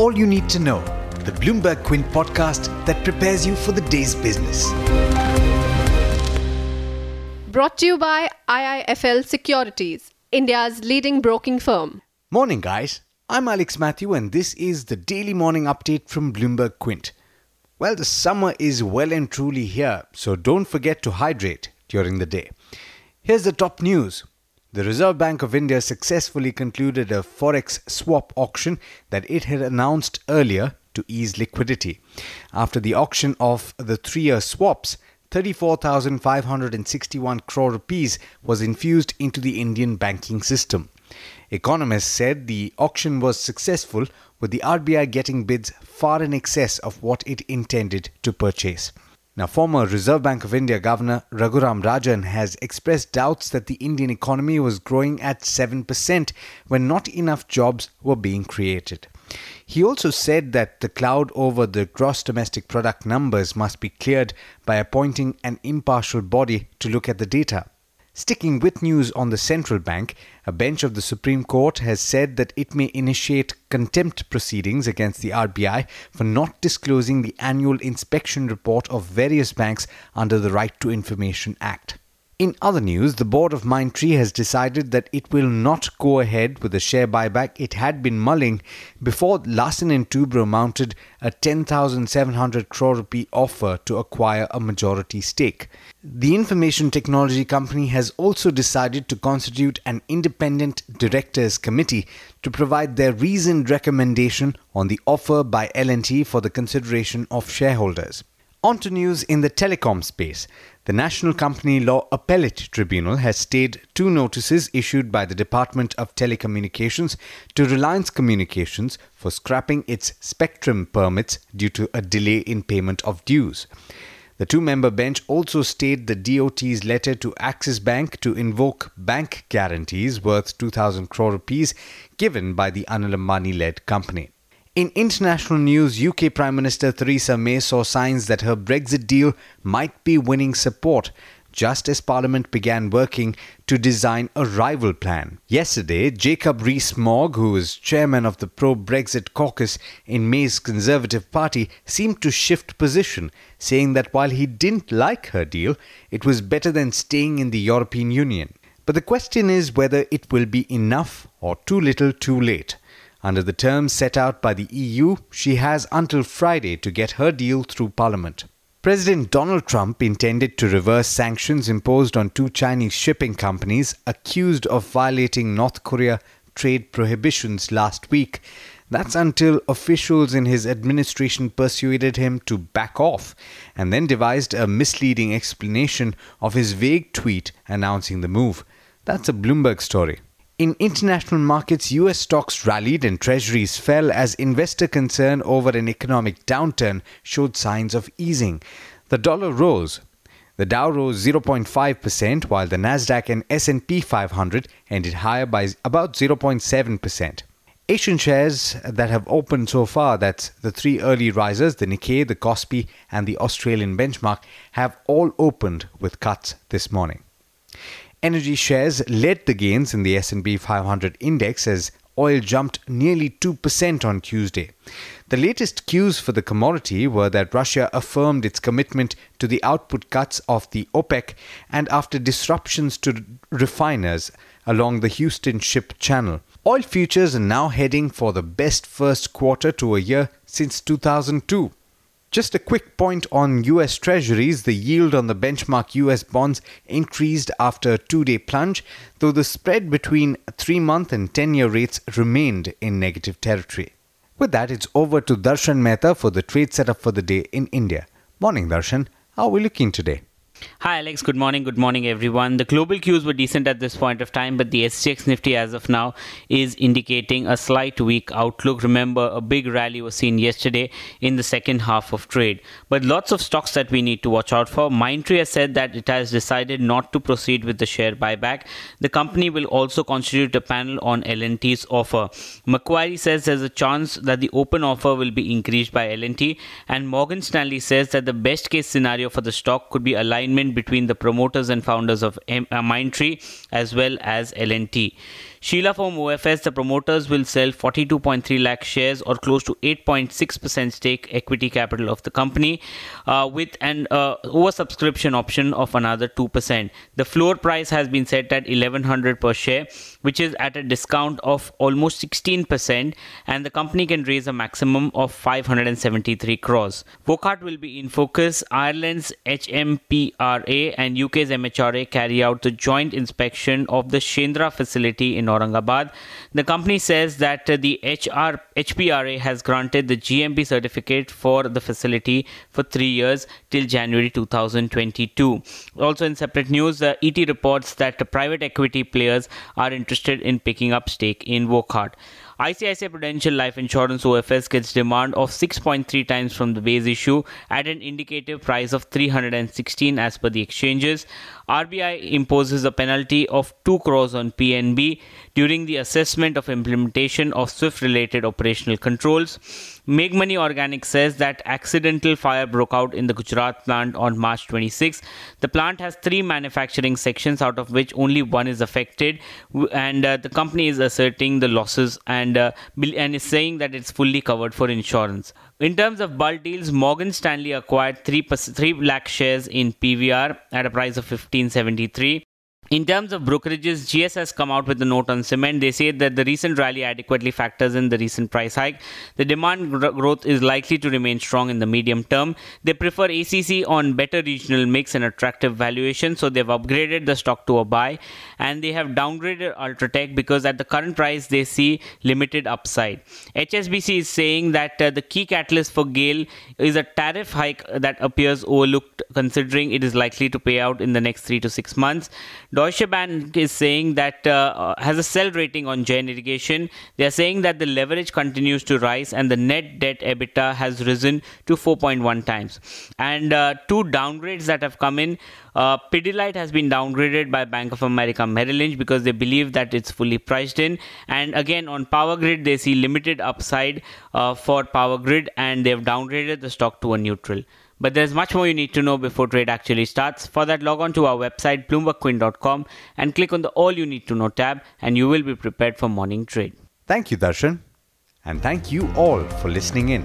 all you need to know. The Bloomberg Quint podcast that prepares you for the day's business. Brought to you by IIFL Securities, India's leading broking firm. Morning, guys. I'm Alex Matthew, and this is the daily morning update from Bloomberg Quint. Well, the summer is well and truly here, so don't forget to hydrate during the day. Here's the top news. The Reserve Bank of India successfully concluded a forex swap auction that it had announced earlier to ease liquidity. After the auction of the three year swaps, 34,561 crore rupees was infused into the Indian banking system. Economists said the auction was successful, with the RBI getting bids far in excess of what it intended to purchase. Now, former Reserve Bank of India Governor Raghuram Rajan has expressed doubts that the Indian economy was growing at 7% when not enough jobs were being created. He also said that the cloud over the gross domestic product numbers must be cleared by appointing an impartial body to look at the data. Sticking with news on the central bank, a bench of the Supreme Court has said that it may initiate contempt proceedings against the RBI for not disclosing the annual inspection report of various banks under the Right to Information Act. In other news, the board of Mindtree has decided that it will not go ahead with the share buyback it had been mulling before Larsen and Toubro mounted a 10,700 crore rupee offer to acquire a majority stake. The information technology company has also decided to constitute an independent directors committee to provide their reasoned recommendation on the offer by L&T for the consideration of shareholders. On to news in the telecom space. The National Company Law Appellate Tribunal has stayed two notices issued by the Department of Telecommunications to Reliance Communications for scrapping its spectrum permits due to a delay in payment of dues. The two member bench also stayed the DOT's letter to Axis Bank to invoke bank guarantees worth 2,000 crore rupees given by the Anil Ambani led company. In international news, UK Prime Minister Theresa May saw signs that her Brexit deal might be winning support just as Parliament began working to design a rival plan. Yesterday, Jacob Rees Mogg, who is chairman of the pro Brexit caucus in May's Conservative Party, seemed to shift position, saying that while he didn't like her deal, it was better than staying in the European Union. But the question is whether it will be enough or too little too late. Under the terms set out by the EU, she has until Friday to get her deal through Parliament. President Donald Trump intended to reverse sanctions imposed on two Chinese shipping companies accused of violating North Korea trade prohibitions last week. That's until officials in his administration persuaded him to back off and then devised a misleading explanation of his vague tweet announcing the move. That's a Bloomberg story. In international markets, US stocks rallied and treasuries fell as investor concern over an economic downturn showed signs of easing. The dollar rose. The Dow rose 0.5% while the Nasdaq and S&P 500 ended higher by about 0.7%. Asian shares that have opened so far, that's the three early risers, the Nikkei, the Kospi, and the Australian benchmark, have all opened with cuts this morning. Energy shares led the gains in the S&P 500 index as oil jumped nearly 2% on Tuesday. The latest cues for the commodity were that Russia affirmed its commitment to the output cuts of the OPEC and after disruptions to refiners along the Houston Ship Channel. Oil futures are now heading for the best first quarter to a year since 2002. Just a quick point on US Treasuries. The yield on the benchmark US bonds increased after a two day plunge, though the spread between three month and 10 year rates remained in negative territory. With that, it's over to Darshan Mehta for the trade setup for the day in India. Morning, Darshan. How are we looking today? Hi, Alex. Good morning. Good morning, everyone. The global cues were decent at this point of time, but the SGX Nifty as of now is indicating a slight weak outlook. Remember, a big rally was seen yesterday in the second half of trade. But lots of stocks that we need to watch out for. Mindtree has said that it has decided not to proceed with the share buyback. The company will also constitute a panel on L&T's offer. Macquarie says there's a chance that the open offer will be increased by L&T, and Morgan Stanley says that the best case scenario for the stock could be aligned alignment between the promoters and founders of uh, Mindtree as well as L&T. Sheela Foam OFS, the promoters will sell 42.3 lakh shares or close to 8.6% stake equity capital of the company uh, with an uh, oversubscription option of another 2%. The floor price has been set at 1100 per share, which is at a discount of almost 16%, and the company can raise a maximum of 573 crores. Wockhardt will be in focus. Ireland's HMPRA and UK's MHRA carry out the joint inspection of the Shendra facility in Aurangabad. The company says that the HR, HPRA has granted the GMP certificate for the facility for three years till January 2022. Also, in separate news, uh, ET reports that private equity players are interested in picking up stake in Wockhardt. ICICI Prudential Life Insurance OFS gets demand of 6.3 times from the base issue at an indicative price of 316 as per the exchanges. RBI imposes a penalty of 2 crores on PNB during the assessment of implementation of SWIFT related operational controls. Meghmani Organic says that accidental fire broke out in the Gujarat plant on March 26. The plant has three manufacturing sections, out of which only one is affected, and uh, the company is asserting the losses and uh, and is saying that it's fully covered for insurance. In terms of bulk deals, Morgan Stanley acquired 3, 3 lakh shares in PVR at a price of 1573. In terms of brokerages, GS has come out with a note on cement. They say that the recent rally adequately factors in the recent price hike. The demand gr- growth is likely to remain strong in the medium term. They prefer ACC on better regional mix and attractive valuation, so they've upgraded the stock to a buy. And they have downgraded Ultratech because at the current price they see limited upside. HSBC is saying that uh, the key catalyst for GAIL is a tariff hike that appears overlooked considering it is likely to pay out in the next three to six months. Deutsche Bank is saying that uh, has a sell rating on Jain Irrigation. They are saying that the leverage continues to rise and the net debt EBITDA has risen to 4.1 times. And uh, two downgrades that have come in. Uh, Pidilite has been downgraded by Bank of America Merrill Lynch because they believe that it's fully priced in. And again, on Power Grid, they see limited upside uh, for Power Grid and they've downgraded the stock to a neutral. But there's much more you need to know before trade actually starts. For that, log on to our website, bloombergquint.com, and click on the All You Need to Know tab, and you will be prepared for morning trade. Thank you, Darshan. And thank you all for listening in.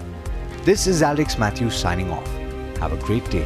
This is Alex Matthews signing off. Have a great day.